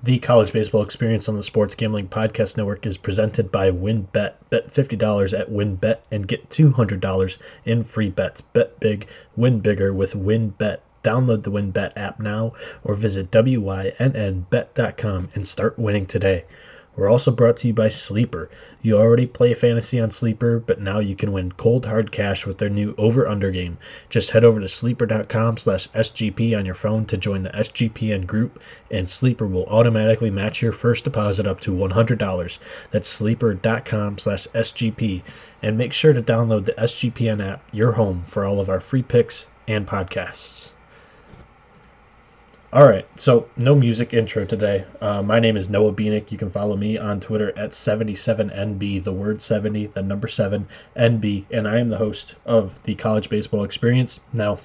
The College Baseball Experience on the Sports Gambling Podcast Network is presented by WynnBET. Bet $50 at WynnBET and get $200 in free bets. Bet big, win bigger with WynnBET. Download the WynnBET app now or visit WYNNBet.com and start winning today. We're also brought to you by Sleeper. You already play fantasy on Sleeper, but now you can win cold hard cash with their new over-under game. Just head over to sleeper.com slash SGP on your phone to join the SGPN group, and Sleeper will automatically match your first deposit up to $100. That's sleeper.com slash SGP. And make sure to download the SGPN app, your home, for all of our free picks and podcasts. All right, so no music intro today. Uh, my name is Noah Bieniek. You can follow me on Twitter at 77NB, the word 70, the number 7, NB, and I am the host of the College Baseball Experience. Now,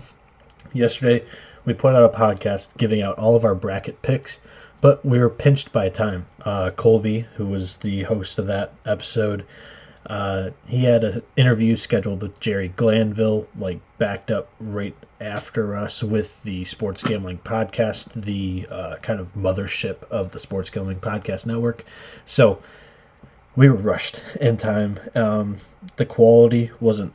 yesterday we put out a podcast giving out all of our bracket picks, but we were pinched by time. Uh, Colby, who was the host of that episode, uh, he had an interview scheduled with Jerry Glanville, like backed up right after us with the Sports Gambling Podcast, the uh, kind of mothership of the Sports Gambling Podcast Network. So we were rushed in time. Um, the quality wasn't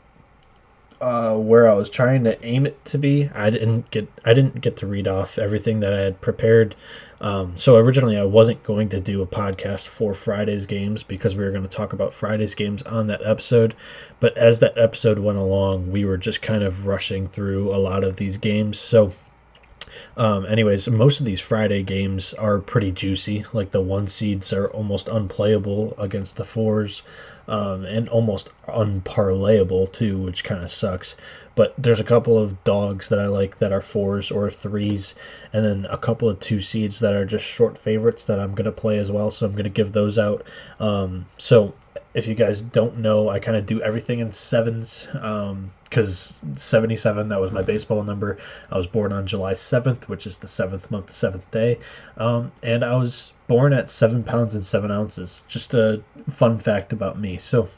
uh, where I was trying to aim it to be. I didn't get I didn't get to read off everything that I had prepared. Um, so originally I wasn't going to do a podcast for Friday's games because we were going to talk about Friday's games on that episode. But as that episode went along, we were just kind of rushing through a lot of these games. So um, anyways, most of these Friday games are pretty juicy. Like the one seeds are almost unplayable against the fours, um, and almost unparlayable too, which kind of sucks. But there's a couple of dogs that I like that are fours or threes, and then a couple of two seeds that are just short favorites that I'm gonna play as well. So I'm gonna give those out. Um, so if you guys don't know, I kind of do everything in sevens because um, 77, that was my baseball number. I was born on July 7th, which is the seventh month, seventh day. Um, and I was born at seven pounds and seven ounces. Just a fun fact about me. So,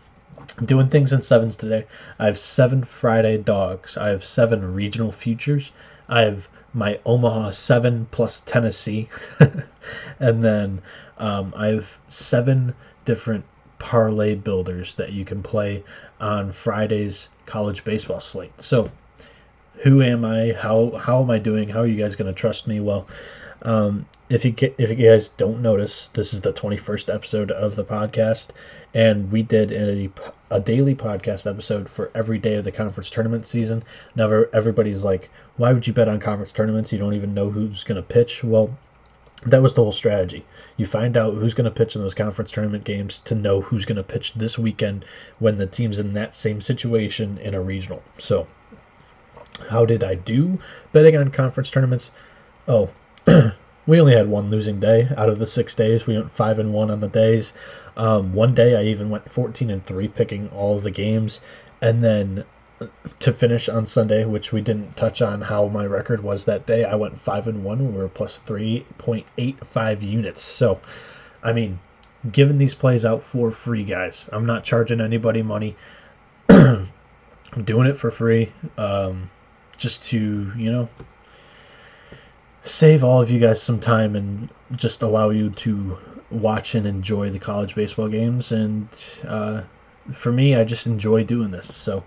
doing things in sevens today. I have seven Friday dogs. I have seven regional futures. I have my Omaha 7 plus Tennessee. and then um, I have seven different parlay builders that you can play on Friday's college baseball slate. So, who am I? How how am I doing? How are you guys going to trust me? Well, um, if you if you guys don't notice, this is the 21st episode of the podcast, and we did a, a daily podcast episode for every day of the conference tournament season. Now everybody's like, why would you bet on conference tournaments? You don't even know who's going to pitch. Well, that was the whole strategy. You find out who's going to pitch in those conference tournament games to know who's going to pitch this weekend when the team's in that same situation in a regional. So, how did I do betting on conference tournaments? Oh, we only had one losing day out of the six days. We went five and one on the days. Um, one day I even went 14 and three, picking all the games, and then to finish on Sunday, which we didn't touch on how my record was that day. I went five and one. We were plus three point eight five units. So, I mean, giving these plays out for free, guys. I'm not charging anybody money. I'm doing it for free, um, just to you know save all of you guys some time and just allow you to watch and enjoy the college baseball games and. Uh, for me, I just enjoy doing this. So,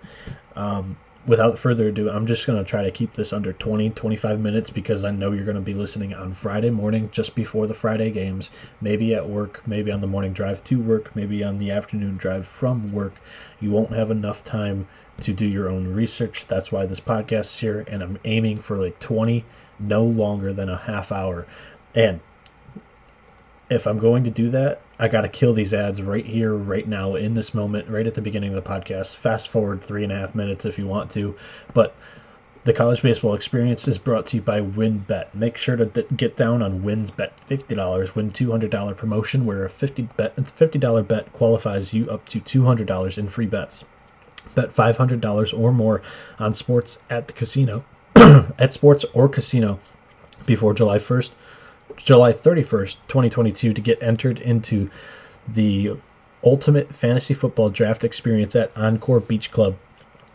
um, without further ado, I'm just going to try to keep this under 20, 25 minutes because I know you're going to be listening on Friday morning just before the Friday games, maybe at work, maybe on the morning drive to work, maybe on the afternoon drive from work. You won't have enough time to do your own research. That's why this podcast is here, and I'm aiming for like 20, no longer than a half hour. And if I'm going to do that, I got to kill these ads right here, right now, in this moment, right at the beginning of the podcast. Fast forward three and a half minutes if you want to. But the college baseball experience is brought to you by WynnBET. Make sure to get down on Wynn's Bet $50, win $200 promotion where a 50 bet, $50 bet qualifies you up to $200 in free bets. Bet $500 or more on sports at the casino, at sports or casino before July 1st July 31st, 2022, to get entered into the Ultimate Fantasy Football Draft Experience at Encore Beach Club.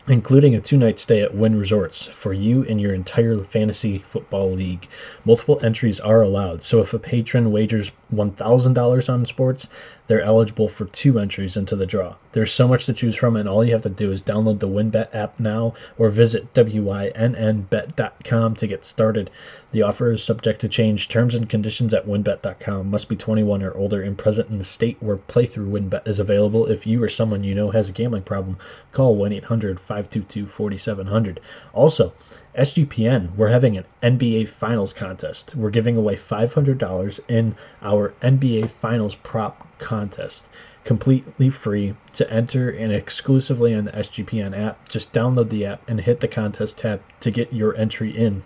including a two night stay at Wynn Resorts for you and your entire fantasy football league. Multiple entries are allowed, so if a patron wagers $1,000 on sports, they're eligible for two entries into the draw. There's so much to choose from, and all you have to do is download the WynnBET app now or visit WYNNBet.com to get started. The offer is subject to change. Terms and conditions at wynnbet.com must be 21 or older and present in the state where playthrough WynnBET is available. If you or someone you know has a gambling problem, call 1 800 522 4700. Also, SGPN, we're having an NBA Finals contest. We're giving away $500 in our NBA Finals prop contest. Completely free to enter and exclusively on the SGPN app. Just download the app and hit the contest tab to get your entry in.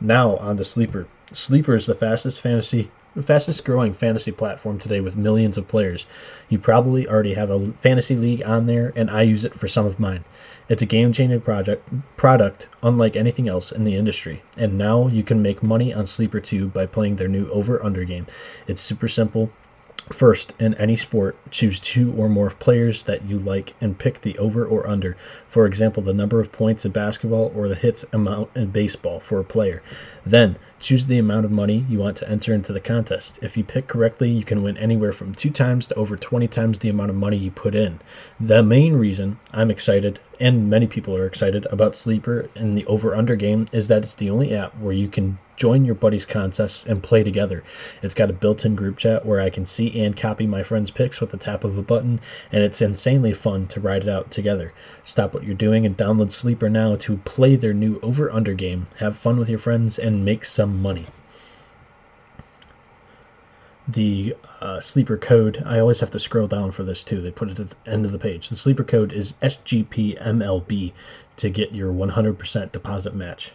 Now on the Sleeper. Sleeper is the fastest fantasy the fastest growing fantasy platform today with millions of players. You probably already have a fantasy league on there, and I use it for some of mine. It's a game changing project product unlike anything else in the industry. And now you can make money on Sleeper 2 by playing their new over under game. It's super simple. First, in any sport, choose two or more players that you like and pick the over or under. For example, the number of points in basketball or the hits amount in baseball for a player. Then, choose the amount of money you want to enter into the contest. If you pick correctly, you can win anywhere from 2 times to over 20 times the amount of money you put in. The main reason I'm excited, and many people are excited about Sleeper and the over under game, is that it's the only app where you can join your buddies' contests and play together. It's got a built in group chat where I can see and copy my friends' picks with the tap of a button, and it's insanely fun to ride it out together. Stop what you're doing and download Sleeper now to play their new over under game. Have fun with your friends and make some money. The uh, sleeper code, I always have to scroll down for this too. They put it at the end of the page. The sleeper code is SGPMLB to get your 100% deposit match.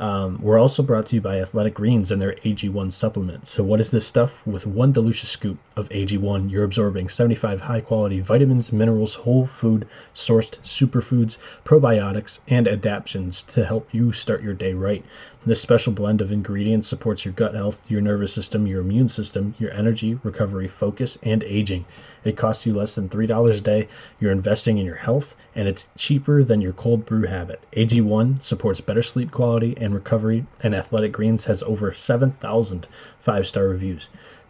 Um, we're also brought to you by Athletic Greens and their AG1 supplement. So, what is this stuff? With one delicious scoop of AG1, you're absorbing 75 high quality vitamins, minerals, whole food sourced superfoods, probiotics, and adaptogens to help you start your day right. This special blend of ingredients supports your gut health, your nervous system, your immune system, your energy, recovery, focus, and aging. It costs you less than $3 a day. You're investing in your health, and it's cheaper than your cold brew habit. AG1 supports better sleep quality and recovery, and Athletic Greens has over 7,000 five star reviews.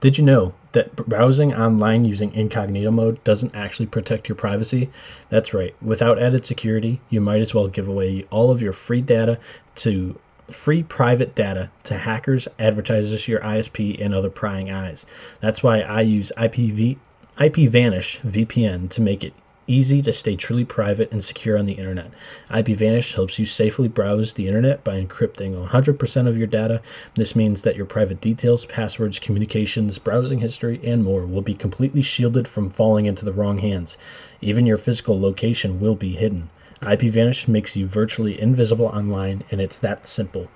Did you know that browsing online using incognito mode doesn't actually protect your privacy? That's right. Without added security, you might as well give away all of your free data to free private data to hackers, advertisers, your ISP, and other prying eyes. That's why I use IPv IPVanish VPN to make it easy to stay truly private and secure on the internet. IPVanish helps you safely browse the internet by encrypting 100% of your data. This means that your private details, passwords, communications, browsing history, and more will be completely shielded from falling into the wrong hands. Even your physical location will be hidden. IPVanish makes you virtually invisible online, and it's that simple.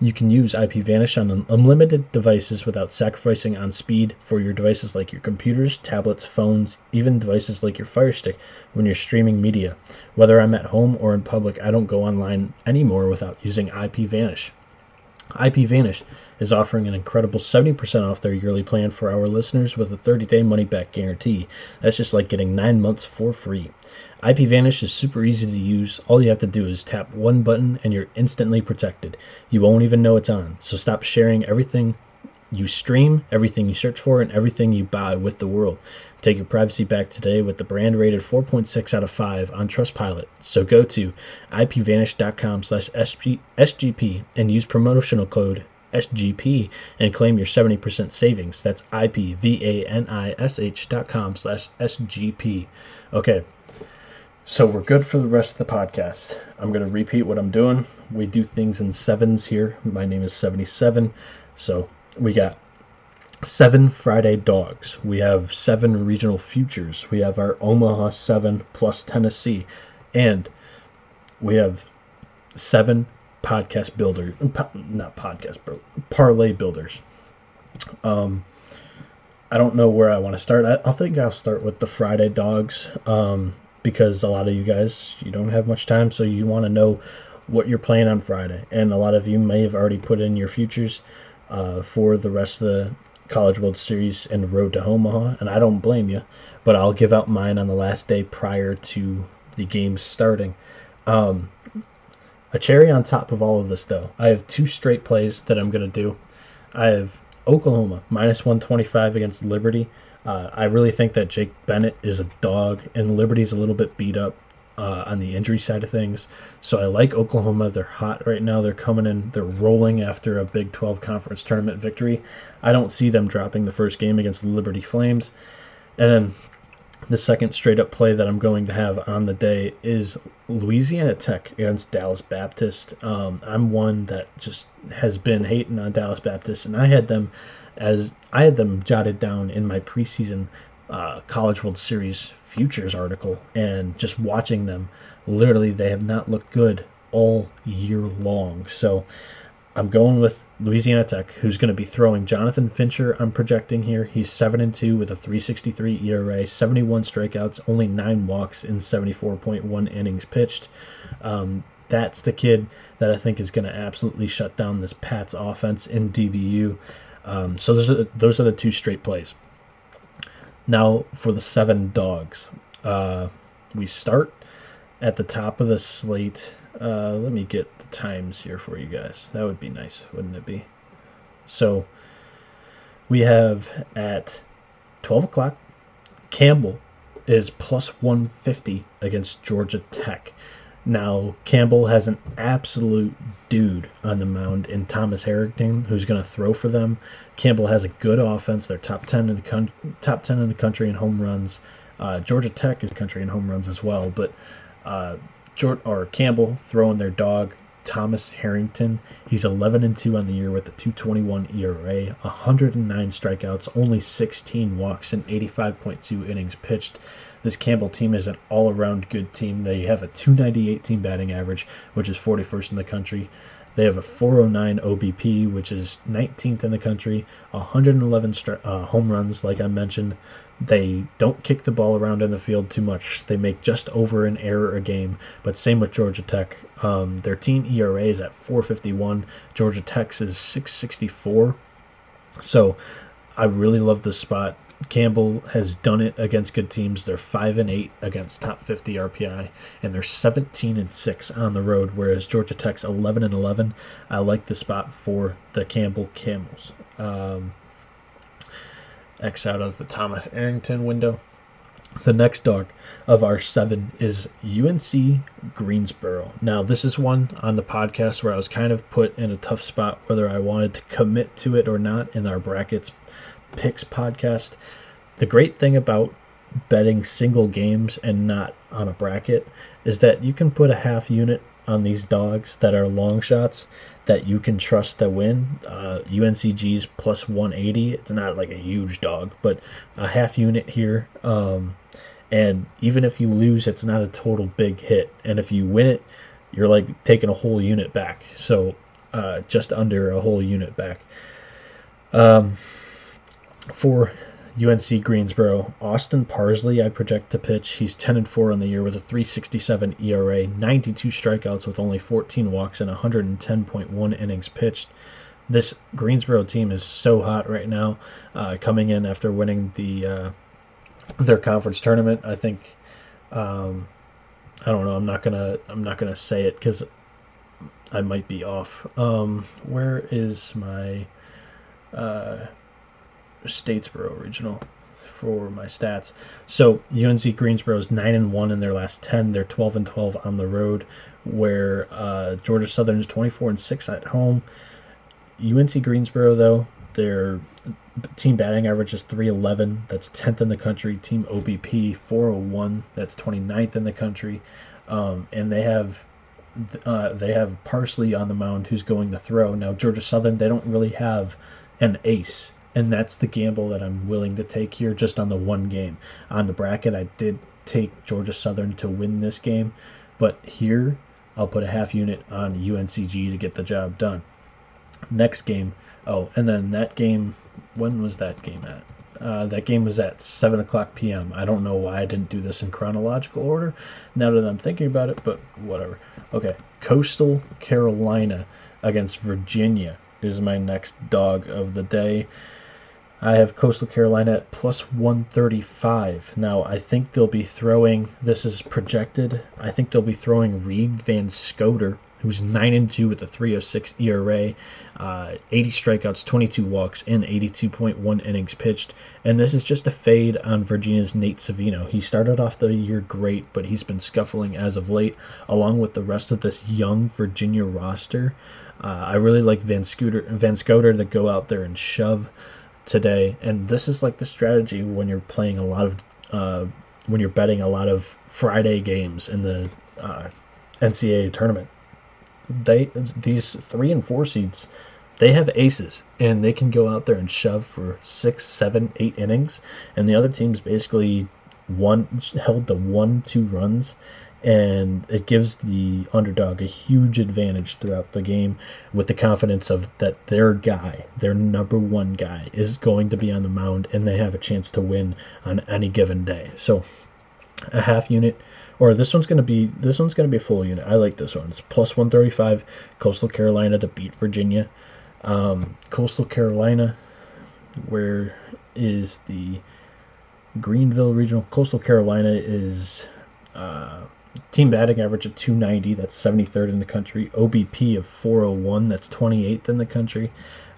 You can use IPVanish on unlimited devices without sacrificing on speed for your devices like your computers, tablets, phones, even devices like your Fire Stick when you're streaming media. Whether I'm at home or in public, I don't go online anymore without using IPVanish. IPVanish is offering an incredible 70% off their yearly plan for our listeners with a 30 day money back guarantee. That's just like getting nine months for free. IPVanish is super easy to use. All you have to do is tap one button and you're instantly protected. You won't even know it's on. So stop sharing everything you stream, everything you search for, and everything you buy with the world. Take your privacy back today with the brand rated 4.6 out of 5 on Trustpilot. So go to ipvanish.com slash SGP and use promotional code SGP and claim your 70% savings. That's ipvanish.com slash SGP. Okay, so we're good for the rest of the podcast. I'm going to repeat what I'm doing. We do things in sevens here. My name is 77. So we got seven Friday dogs. We have seven regional futures. We have our Omaha 7 plus Tennessee. And we have seven podcast builders, not podcast, but parlay builders. Um, I don't know where I want to start. I, I think I'll start with the Friday dogs um, because a lot of you guys you don't have much time, so you want to know what you're playing on Friday, and a lot of you may have already put in your futures uh, for the rest of the College World Series and the road to Omaha, and I don't blame you, but I'll give out mine on the last day prior to the games starting. Um, a cherry on top of all of this, though, I have two straight plays that I'm going to do. I have Oklahoma minus 125 against Liberty. Uh, I really think that Jake Bennett is a dog, and Liberty's a little bit beat up uh, on the injury side of things. So I like Oklahoma. They're hot right now. They're coming in. They're rolling after a Big 12 conference tournament victory. I don't see them dropping the first game against the Liberty Flames. And then the second straight up play that I'm going to have on the day is Louisiana Tech against Dallas Baptist. Um, I'm one that just has been hating on Dallas Baptist, and I had them as I had them jotted down in my preseason uh, College World Series futures article, and just watching them, literally they have not looked good all year long. So I'm going with Louisiana Tech, who's going to be throwing Jonathan Fincher. I'm projecting here. He's seven and two with a 3.63 ERA, 71 strikeouts, only nine walks in 74.1 innings pitched. Um, that's the kid that I think is going to absolutely shut down this Pats offense in DBU. Um, so those are those are the two straight plays. Now for the seven dogs, uh, we start at the top of the slate. Uh, let me get the times here for you guys. That would be nice, wouldn't it be? So we have at 12 o'clock, Campbell is plus 150 against Georgia Tech. Now, Campbell has an absolute dude on the mound in Thomas Harrington, who's going to throw for them. Campbell has a good offense. They're top 10 in the con- top 10 in the country in home runs. Uh, Georgia Tech is country in home runs as well, but uh, George, or Campbell throwing their dog Thomas Harrington. He's 11 and 2 on the year with a 221 ERA, 109 strikeouts, only 16 walks, and 85.2 innings pitched. This Campbell team is an all around good team. They have a 298 team batting average, which is 41st in the country. They have a 409 OBP, which is 19th in the country, 111 stri- uh, home runs, like I mentioned, they don't kick the ball around in the field too much. They make just over an error a game. But same with Georgia Tech. Um, their team ERA is at 451. Georgia Tech's is 664. So I really love this spot. Campbell has done it against good teams. They're five and eight against top 50 RPI, and they're 17 and six on the road. Whereas Georgia Tech's 11 and 11. I like the spot for the Campbell Camels. Um, X out of the Thomas Harrington window. The next dog of our seven is UNC Greensboro. Now, this is one on the podcast where I was kind of put in a tough spot whether I wanted to commit to it or not in our brackets picks podcast. The great thing about betting single games and not on a bracket is that you can put a half unit on these dogs that are long shots that you can trust to win. Uh, UNCG's plus 180. It's not like a huge dog, but a half unit here. Um, and even if you lose, it's not a total big hit. And if you win it, you're like taking a whole unit back. So uh, just under a whole unit back. Um, for UNC Greensboro. Austin Parsley, I project to pitch. He's 10 and 4 on the year with a 367 ERA, 92 strikeouts with only 14 walks and 110.1 innings pitched. This Greensboro team is so hot right now, uh, coming in after winning the uh, their conference tournament. I think um, I don't know. I'm not gonna I'm not gonna say it because I might be off. Um, where is my uh, Statesboro Regional for my stats. So UNC Greensboro is nine and one in their last ten. They're twelve and twelve on the road. Where uh, Georgia Southern is twenty four and six at home. UNC Greensboro though their team batting average is 311 that's 10th in the country team obp 401 that's 29th in the country um, and they have uh, they have parsley on the mound who's going to throw now georgia southern they don't really have an ace and that's the gamble that I'm willing to take here just on the one game. On the bracket, I did take Georgia Southern to win this game, but here I'll put a half unit on UNCG to get the job done. Next game, oh, and then that game, when was that game at? Uh, that game was at 7 o'clock p.m. I don't know why I didn't do this in chronological order now that I'm thinking about it, but whatever. Okay, Coastal Carolina against Virginia is my next dog of the day. I have Coastal Carolina at plus 135. Now, I think they'll be throwing, this is projected, I think they'll be throwing Reed Van Scoter who's 9 and 2 with a 306 ERA, uh, 80 strikeouts, 22 walks, and 82.1 innings pitched. And this is just a fade on Virginia's Nate Savino. He started off the year great, but he's been scuffling as of late, along with the rest of this young Virginia roster. Uh, I really like Van Scooter, Van Scoter to go out there and shove today. And this is like the strategy when you're playing a lot of, uh, when you're betting a lot of Friday games in the uh, NCAA tournament they these three and four seeds they have aces and they can go out there and shove for six, seven, eight innings, and the other teams basically one held to one, two runs, and it gives the underdog a huge advantage throughout the game with the confidence of that their guy, their number one guy, is going to be on the mound and they have a chance to win on any given day. So a half unit or this one's going to be this one's going to be a full unit. I like this one. It's plus 135 Coastal Carolina to beat Virginia. Um, Coastal Carolina, where is the Greenville Regional? Coastal Carolina is uh, team batting average of 290. That's 73rd in the country. OBP of 401. That's 28th in the country.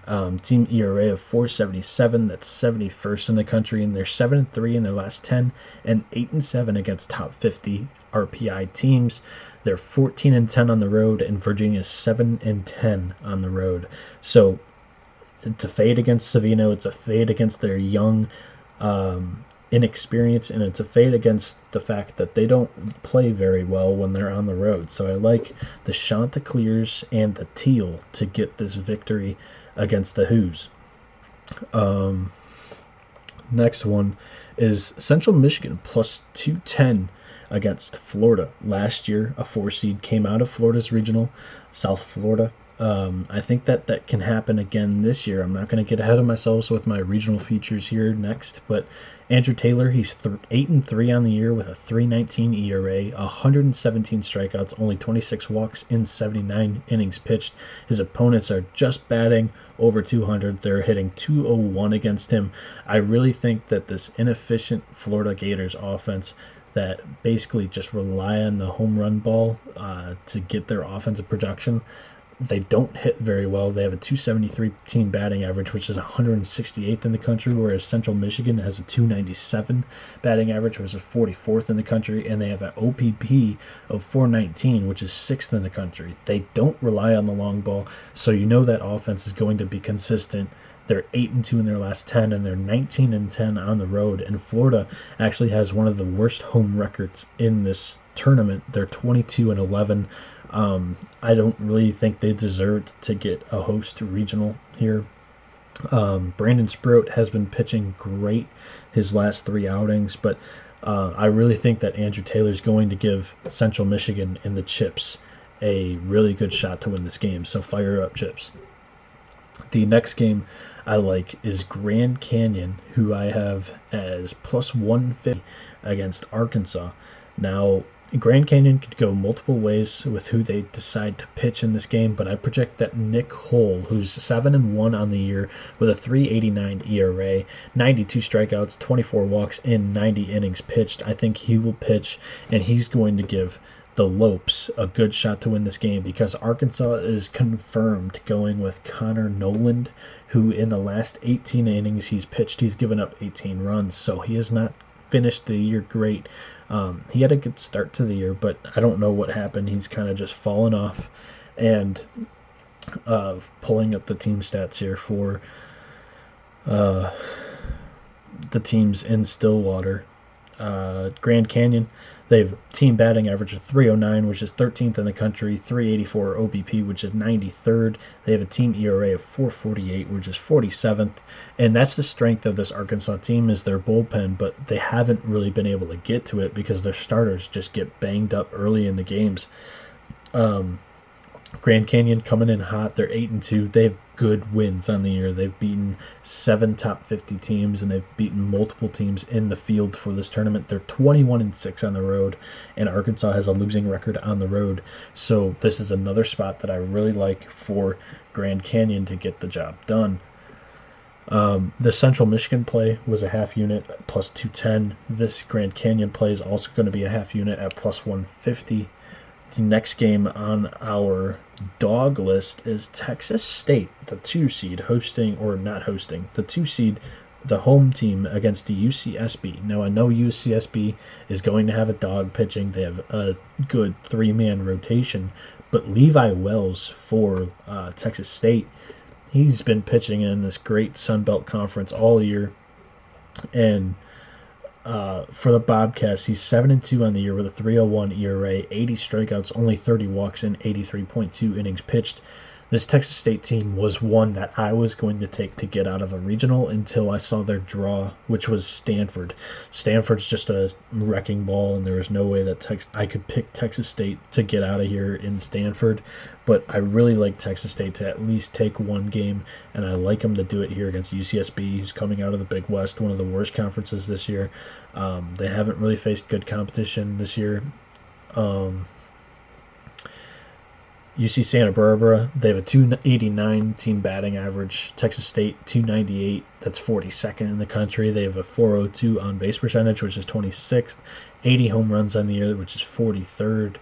Um, team ERA of 477. That's 71st in the country, and they're seven and three in their last 10, and eight and seven against top 50 RPI teams. They're 14 and 10 on the road, and Virginia's seven and 10 on the road. So it's a fade against Savino. It's a fade against their young um, inexperience, and it's a fade against the fact that they don't play very well when they're on the road. So I like the Chanticleers and the Teal to get this victory against the Hoos. Um, next one is Central Michigan plus 210 against Florida. Last year, a four seed came out of Florida's regional, South Florida. Um, I think that that can happen again this year. I'm not going to get ahead of myself with my regional features here next, but Andrew Taylor, he's th- eight and three on the year with a 3.19 ERA, 117 strikeouts, only 26 walks in 79 innings pitched. His opponents are just batting over 200. They're hitting 201 against him. I really think that this inefficient Florida Gators offense that basically just rely on the home run ball uh, to get their offensive production they don't hit very well. They have a 273 team batting average, which is 168th in the country, whereas Central Michigan has a 297 batting average, which is 44th in the country, and they have an OBP of 419, which is sixth in the country. They don't rely on the long ball, so you know that offense is going to be consistent. They're 8 and 2 in their last 10 and they're 19 and 10 on the road and Florida actually has one of the worst home records in this tournament. They're 22 and 11 um, I don't really think they deserved to get a host regional here. Um, Brandon Sproat has been pitching great his last three outings, but uh, I really think that Andrew Taylor is going to give Central Michigan in the Chips a really good shot to win this game. So fire up Chips. The next game I like is Grand Canyon, who I have as plus 150 against Arkansas. Now, Grand Canyon could go multiple ways with who they decide to pitch in this game, but I project that Nick Hole, who's 7 and 1 on the year with a 389 ERA, 92 strikeouts, 24 walks in 90 innings pitched, I think he will pitch and he's going to give the Lopes a good shot to win this game because Arkansas is confirmed going with Connor Noland, who in the last 18 innings he's pitched, he's given up 18 runs, so he has not finished the year great. Um, he had a good start to the year, but I don't know what happened. He's kind of just fallen off. And uh, pulling up the team stats here for uh, the teams in Stillwater. Uh, Grand Canyon, they have team batting average of 309, which is 13th in the country, 384 OBP, which is 93rd. They have a team ERA of 448, which is 47th, and that's the strength of this Arkansas team is their bullpen, but they haven't really been able to get to it because their starters just get banged up early in the games. Um, Grand Canyon coming in hot. They're eight and two. They have good wins on the year. They've beaten seven top fifty teams and they've beaten multiple teams in the field for this tournament. They're twenty one and six on the road, and Arkansas has a losing record on the road. So this is another spot that I really like for Grand Canyon to get the job done. Um, the Central Michigan play was a half unit plus 210. This Grand Canyon play is also going to be a half unit at plus 150. The next game on our dog list is Texas State, the two seed, hosting or not hosting, the two seed, the home team against the UCSB. Now, I know UCSB is going to have a dog pitching, they have a good three man rotation, but Levi Wells for uh, Texas State he's been pitching in this great Sun Belt conference all year, and uh, for the Bobcats, he's seven and two on the year with a 3.01 ERA, 80 strikeouts, only 30 walks, and 83.2 innings pitched this Texas State team was one that I was going to take to get out of a regional until I saw their draw, which was Stanford. Stanford's just a wrecking ball, and there was no way that Tex- I could pick Texas State to get out of here in Stanford. But I really like Texas State to at least take one game, and I like them to do it here against UCSB, who's coming out of the Big West, one of the worst conferences this year. Um, they haven't really faced good competition this year. Um, UC Santa Barbara, they have a 289 team batting average. Texas State, 298. That's 42nd in the country. They have a 402 on base percentage, which is 26th. 80 home runs on the year, which is 43rd.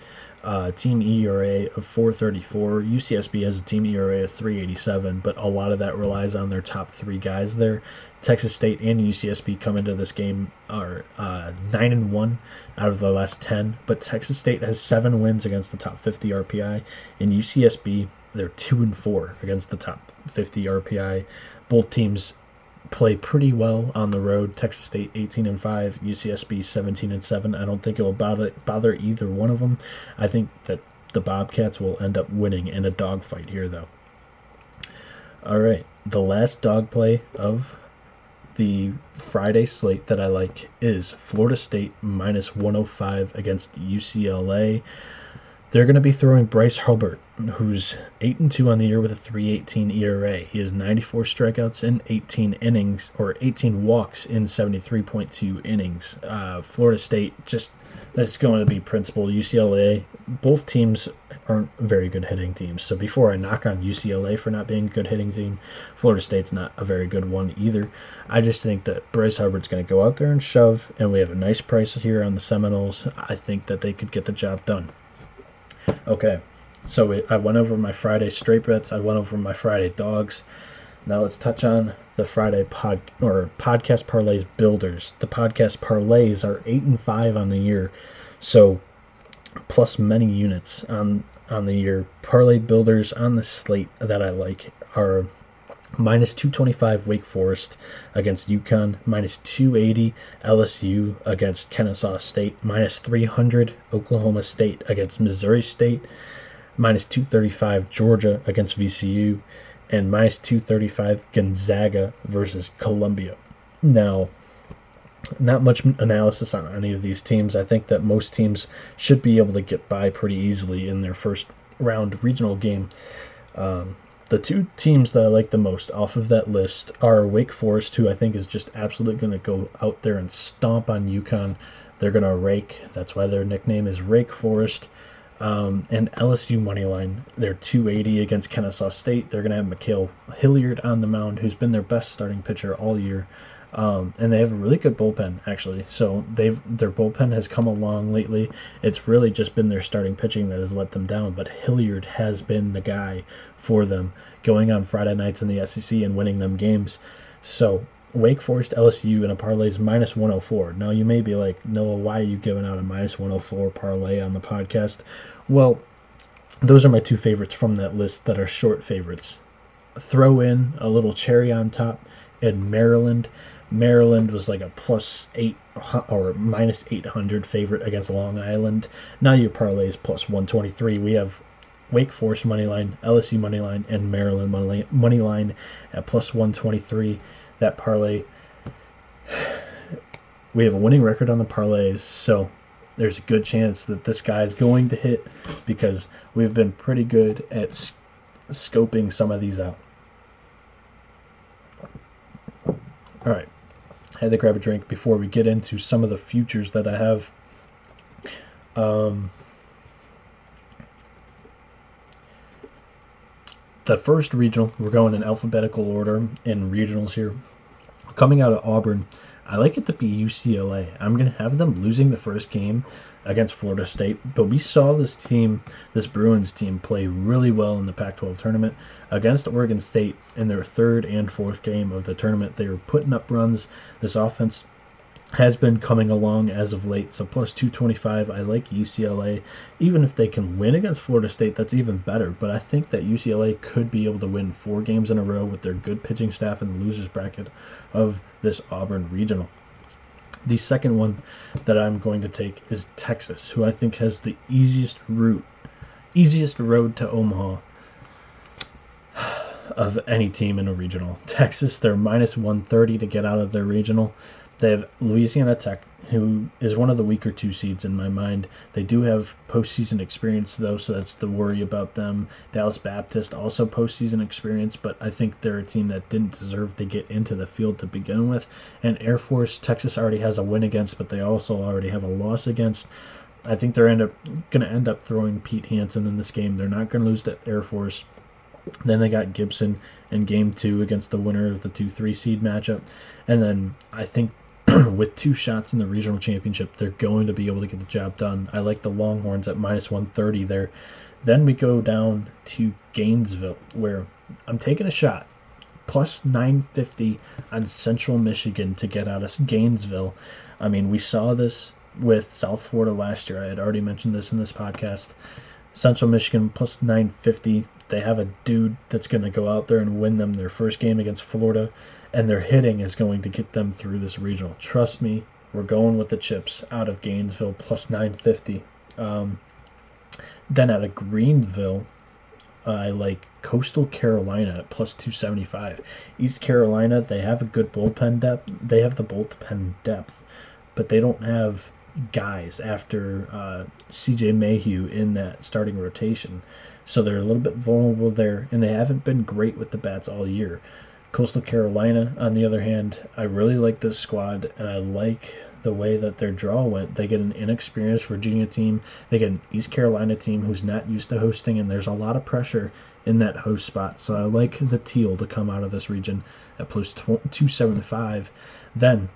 Uh, team ERA of 434. UCSB has a team ERA of 387, but a lot of that relies on their top three guys there. Texas State and UCSB come into this game are uh, nine and one out of the last ten, but Texas State has seven wins against the top 50 RPI, and UCSB they're two and four against the top 50 RPI. Both teams play pretty well on the road. Texas State 18 and 5, UCSB 17 and 7. I don't think it'll bother bother either one of them. I think that the Bobcats will end up winning in a dogfight here though. All right, the last dog play of the Friday slate that I like is Florida State minus 105 against UCLA. They're going to be throwing Bryce Hubbart, who's 8 and 2 on the year with a 3.18 ERA. He has 94 strikeouts in 18 innings or 18 walks in 73.2 innings. Uh, Florida State just that's going to be principal. UCLA, both teams aren't very good hitting teams. So before I knock on UCLA for not being a good hitting team, Florida State's not a very good one either. I just think that Bryce Hubbart's going to go out there and shove, and we have a nice price here on the Seminoles. I think that they could get the job done. Okay, so I went over my Friday straight bets. I went over my Friday dogs. Now let's touch on the Friday pod or podcast parlays builders. The podcast parlays are eight and five on the year, so plus many units on on the year. Parlay builders on the slate that I like are minus 225 Wake Forest against UConn, minus 280 LSU against Kennesaw State, minus 300 Oklahoma State against Missouri State, minus 235 Georgia against VCU, and minus 235 Gonzaga versus Columbia. Now, not much analysis on any of these teams. I think that most teams should be able to get by pretty easily in their first round regional game. Um, the two teams that I like the most off of that list are Wake Forest, who I think is just absolutely going to go out there and stomp on UConn. They're going to rake. That's why their nickname is Rake Forest. Um, and LSU money line, they're 280 against Kennesaw State. They're going to have Ma'Khail Hilliard on the mound, who's been their best starting pitcher all year. Um, and they have a really good bullpen actually. So they've their bullpen has come along lately. It's really just been their starting pitching that has let them down. But Hilliard has been the guy for them, going on Friday nights in the SEC and winning them games. So Wake Forest LSU in a parlay is minus 104. Now you may be like, Noah, why are you giving out a minus 104 parlay on the podcast? Well, those are my two favorites from that list that are short favorites. Throw in a little cherry on top in Maryland. Maryland was like a plus eight or minus 800 favorite against Long Island. Now your parlay is plus 123. We have Wake Forest money line, LSU money line, and Maryland money line at plus 123 that parlay. We have a winning record on the parlays, so there's a good chance that this guy is going to hit because we've been pretty good at sc- scoping some of these out. All right. I had to grab a drink before we get into some of the futures that I have. Um, the first regional, we're going in alphabetical order in regionals here. Coming out of Auburn, I like it to be UCLA. I'm going to have them losing the first game against Florida State, but we saw this team, this Bruins team, play really well in the Pac 12 tournament against Oregon State in their third and fourth game of the tournament. They were putting up runs. This offense has been coming along as of late. So plus 225, I like UCLA. Even if they can win against Florida State, that's even better. But I think that UCLA could be able to win four games in a row with their good pitching staff in the losers bracket of this Auburn regional. The second one that I'm going to take is Texas, who I think has the easiest route, easiest road to Omaha of any team in a regional. Texas, they're minus 130 to get out of their regional. They have Louisiana Tech, who is one of the weaker two seeds in my mind. They do have postseason experience, though, so that's the worry about them. Dallas Baptist, also postseason experience, but I think they're a team that didn't deserve to get into the field to begin with. And Air Force, Texas already has a win against, but they also already have a loss against. I think they're end up going to end up throwing Pete Hansen in this game. They're not going to lose to Air Force. Then they got Gibson in game two against the winner of the 2 3 seed matchup. And then I think with two shots in the regional championship, they're going to be able to get the job done. I like the Longhorns at minus 130 there. Then we go down to Gainesville, where I'm taking a shot. Plus 950 on Central Michigan to get out of Gainesville. I mean, we saw this with South Florida last year. I had already mentioned this in this podcast. Central Michigan plus 950. They have a dude that's going to go out there and win them their first game against Florida and their hitting is going to get them through this regional. Trust me, we're going with the chips out of Gainesville plus 950. Um, then out of Greenville, I like Coastal Carolina at plus 275. East Carolina, they have a good bullpen depth. They have the bullpen depth, but they don't have guys after uh, CJ Mayhue in that starting rotation. So they're a little bit vulnerable there, and they haven't been great with the bats all year. Coastal Carolina, on the other hand, I really like this squad, and I like the way that their draw went. They get an inexperienced Virginia team, they get an East Carolina team who's not used to hosting, and there's a lot of pressure in that host spot. So I like the teal to come out of this region at plus 275. Then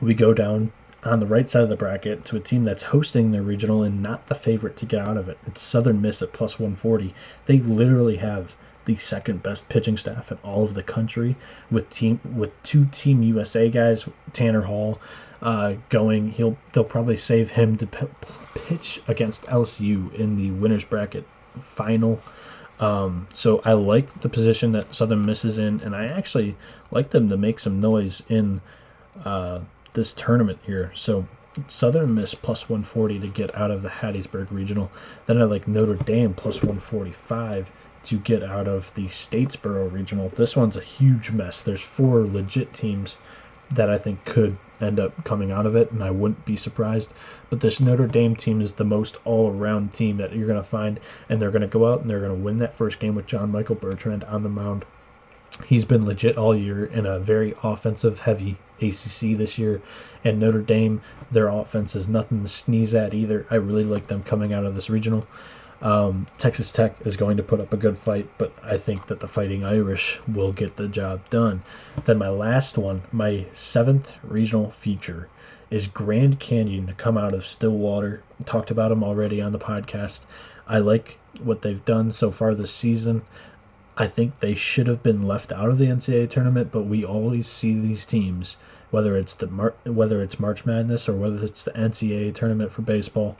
we go down on the right side of the bracket to a team that's hosting their regional and not the favorite to get out of it. It's Southern Miss at plus 140. They literally have the second best pitching staff in all of the country with team with two team USA guys Tanner Hall uh, going he'll they'll probably save him to p- pitch against LSU in the winners bracket final. Um, so I like the position that Southern Miss is in and I actually like them to make some noise in uh, this tournament here. So Southern Miss plus 140 to get out of the Hattiesburg regional. Then I like Notre Dame plus 145 to get out of the Statesboro regional. This one's a huge mess. There's four legit teams that I think could end up coming out of it, and I wouldn't be surprised. But this Notre Dame team is the most all around team that you're going to find, and they're going to go out and they're going to win that first game with John Michael Bertrand on the mound. He's been legit all year in a very offensive heavy ACC this year, and Notre Dame, their offense is nothing to sneeze at either. I really like them coming out of this regional. Um, Texas Tech is going to put up a good fight, but I think that the Fighting Irish will get the job done. Then my last one, my seventh regional feature, is Grand Canyon to come out of Stillwater. I talked about them already on the podcast. I like what they've done so far this season. I think they should have been left out of the NCAA tournament, but we always see these teams, whether it's the Mar- whether it's March Madness or whether it's the NCAA tournament for baseball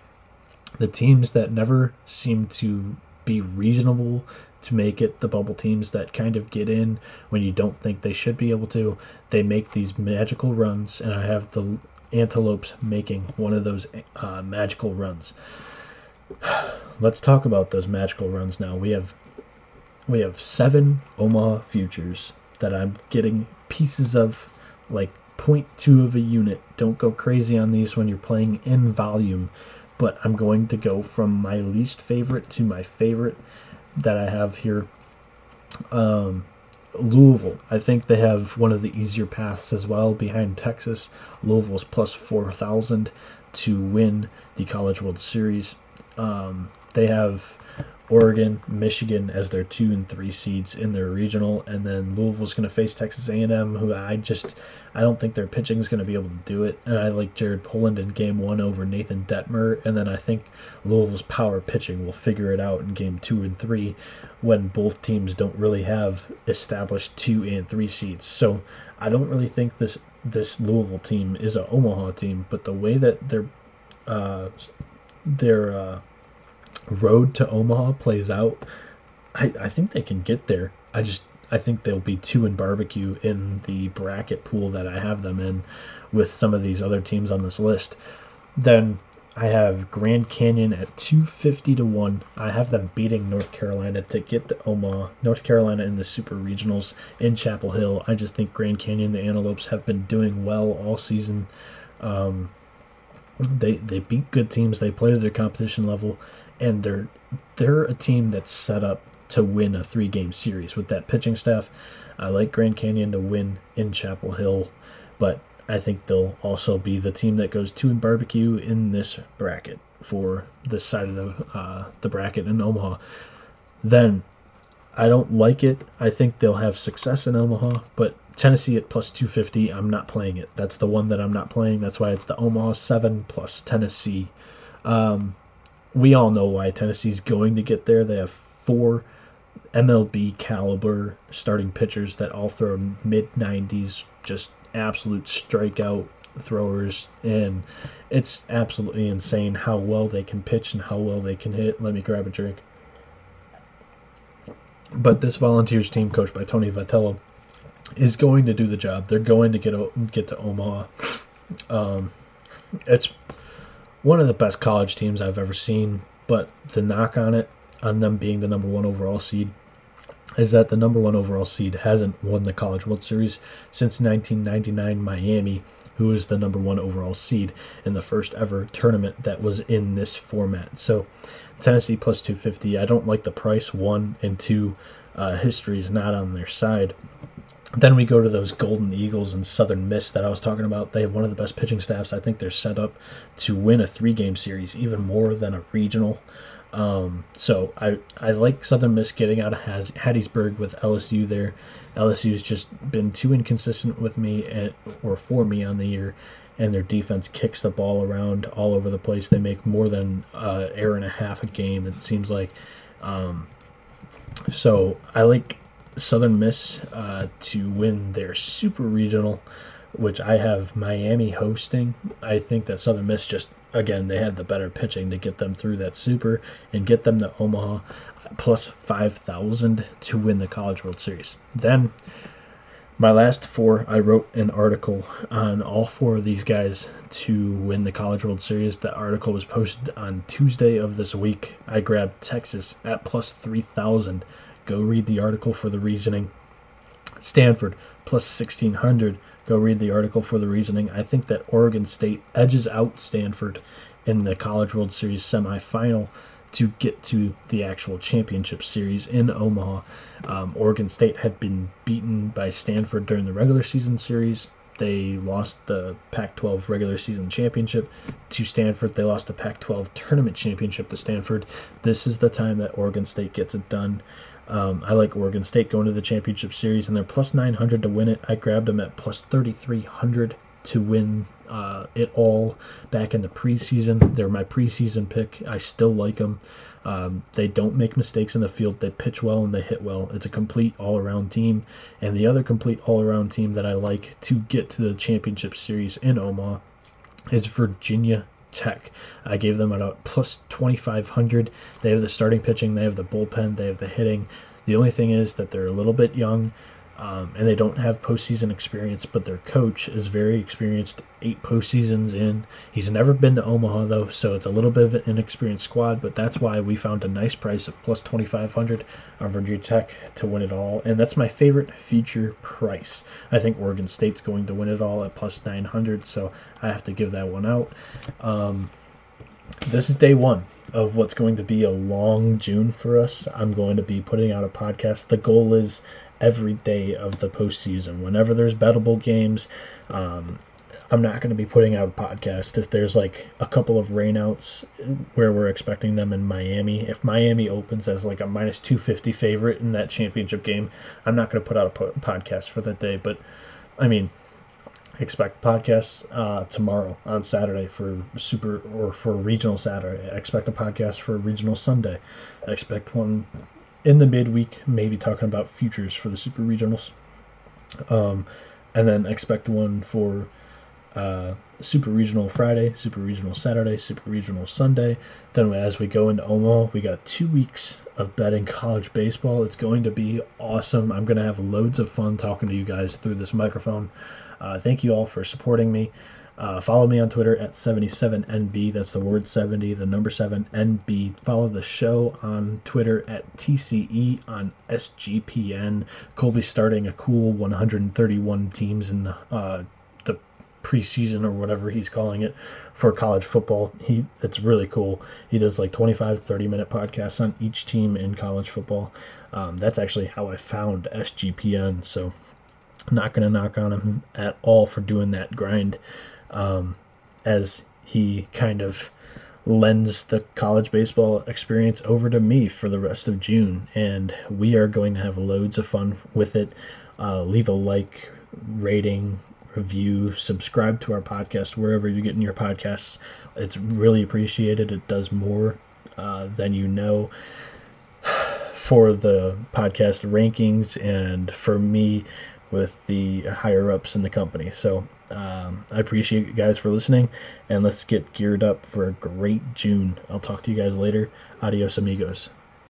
the teams that never seem to be reasonable to make it the bubble teams that kind of get in when you don't think they should be able to they make these magical runs and i have the antelopes making one of those uh, magical runs let's talk about those magical runs now we have we have seven omaha futures that i'm getting pieces of like 0.2 of a unit. Don't go crazy on these when you're playing in volume. But I'm going to go from my least favorite to my favorite that I have here. Um, Louisville. I think they have one of the easier paths as well behind Texas. Louisville's plus 4,000 to win the College World Series. Um, they have Oregon, Michigan as their two and three seeds in their regional, and then Louisville's going to face Texas A&M, who I just I don't think their pitching is going to be able to do it. And I like Jared Poland in Game One over Nathan Dettmer, and then I think Louisville's power pitching will figure it out in Game Two and Three, when both teams don't really have established two and three seeds. So I don't really think this this Louisville team is a Omaha team, but the way that their uh, their uh, road to Omaha plays out, I, I think they can get there. I just I think they'll be two in barbecue in the bracket pool that I have them in with some of these other teams on this list. Then I have Grand Canyon at 250 to 1. I have them beating North Carolina to get to Omaha. North Carolina in the Super Regionals in Chapel Hill. I just think Grand Canyon, the Antelopes, have been doing well all season. Um, they they beat good teams. They play to their competition level, and they're they're a team that's set up to win a three game series with that pitching staff. I like Grand Canyon to win in Chapel Hill, but I think they'll also be the team that goes two in barbecue in this bracket for this side of the uh, the bracket in Omaha. Then I don't like it. I think they'll have success in Omaha, but Tennessee at plus 250, I'm not playing it. That's the one that I'm not playing. That's why it's the Omaha 7 plus Tennessee. Um, we all know why Tennessee's going to get there. They have four MLB caliber starting pitchers that all throw mid 90s, just absolute strikeout throwers. And it's absolutely insane how well they can pitch and how well they can hit. Let me grab a drink. But this Volunteers team, coached by Tony Vitello, is going to do the job. They're going to get get to Omaha. Um, it's one of the best college teams I've ever seen. But the knock on it, on them being the number one overall seed, is that the number one overall seed hasn't won the College World Series since 1999 Miami, who was the number one overall seed in the first ever tournament that was in this format. So Tennessee plus 250. I don't like the price. One and two, uh, history is not on their side. Then we go to those Golden Eagles and Southern Miss that I was talking about. They have one of the best pitching staffs. I think they're set up to win a three game series, even more than a regional. Um, so I, I like Southern Miss getting out of Hattiesburg with LSU there. LSU's just been too inconsistent with me and, or for me on the year, and their defense kicks the ball around all over the place. They make more than uh, air and a half a game. It seems like. Um, so I like Southern Miss uh, to win their Super Regional, which I have Miami hosting. I think that Southern Miss just again they had the better pitching to get them through that Super and get them to Omaha plus five thousand to win the College World Series. Then my last four, I wrote an article on all four of these guys to win the College World Series. The article was posted on Tuesday of this week. I grabbed Texas at plus 3,000 Go read the article for the reasoning. Stanford plus 1600. Go read the article for the reasoning. I think that Oregon State edges out Stanford in the College World Series semifinal to get to the actual championship series in Omaha. Um, Oregon State had been beaten by Stanford during the regular season series. They lost the Pac 12 regular season championship to Stanford. They lost the Pac 12 tournament championship to Stanford. This is the time that Oregon State gets it done. Um, I like Oregon State going to the championship series, and they're plus 900 to win it. I grabbed them at plus 3,300 to win uh, it all back in the preseason. They're my preseason pick. I still like them. Um, they don't make mistakes in the field. They pitch well and they hit well. It's a complete all around team. And the other complete all around team that I like to get to the championship series in Omaha is Virginia Tech. I gave them about plus 2,500. They have the starting pitching, they have the bullpen, they have the hitting. The only thing is that they're a little bit young. Um, and they don't have postseason experience, but their coach is very experienced, eight postseasons in. He's never been to Omaha though, so it's a little bit of an inexperienced squad, but that's why we found a nice price of plus 2,500 on Virginia Tech to win it all, and that's my favorite future price. I think Oregon State's going to win it all at plus 900, so I have to give that one out. Um, this is day one of what's going to be a long June for us. I'm going to be putting out a podcast. The goal is every day of the postseason. Whenever there's bettable games, um, I'm not going to be putting out a podcast if there's like a couple of rainouts where we're expecting them in Miami. If Miami opens as like a minus 250 favorite in that championship game, I'm not going to put out a po- podcast for that day. But I mean, expect podcasts uh, tomorrow on Saturday for super or for regional Saturday. Expect a podcast for regional Sunday. Expect one in the midweek, maybe talking about futures for the super regionals. Um, and then expect one for uh, super regional Friday, super regional Saturday, super regional Sunday. Then as we go into Omaha, we got two weeks of betting college baseball. It's going to be awesome. I'm going to have loads of fun talking to you guys through this microphone. Uh, thank you all for supporting me. Uh, follow me on Twitter at 77NB. That's the word 70, the number 7NB. Follow the show on Twitter at TCE on SGPN. Colby's starting a cool 131 teams in the, uh, the preseason or whatever he's calling it for college football. He It's really cool. He does like 25, 30 minute podcasts on each team in college football. Um, that's actually how I found SGPN. So, not going to knock on him at all for doing that grind um, as he kind of lends the college baseball experience over to me for the rest of June. And we are going to have loads of fun with it. Uh, leave a like, rating, review, subscribe to our podcast wherever you're getting your podcasts. It's really appreciated. It does more uh, than you know for the podcast rankings and for me with the higher ups in the company. So um, I appreciate you guys for listening, and let's get geared up for a great June. I'll talk to you guys later. Adios, amigos.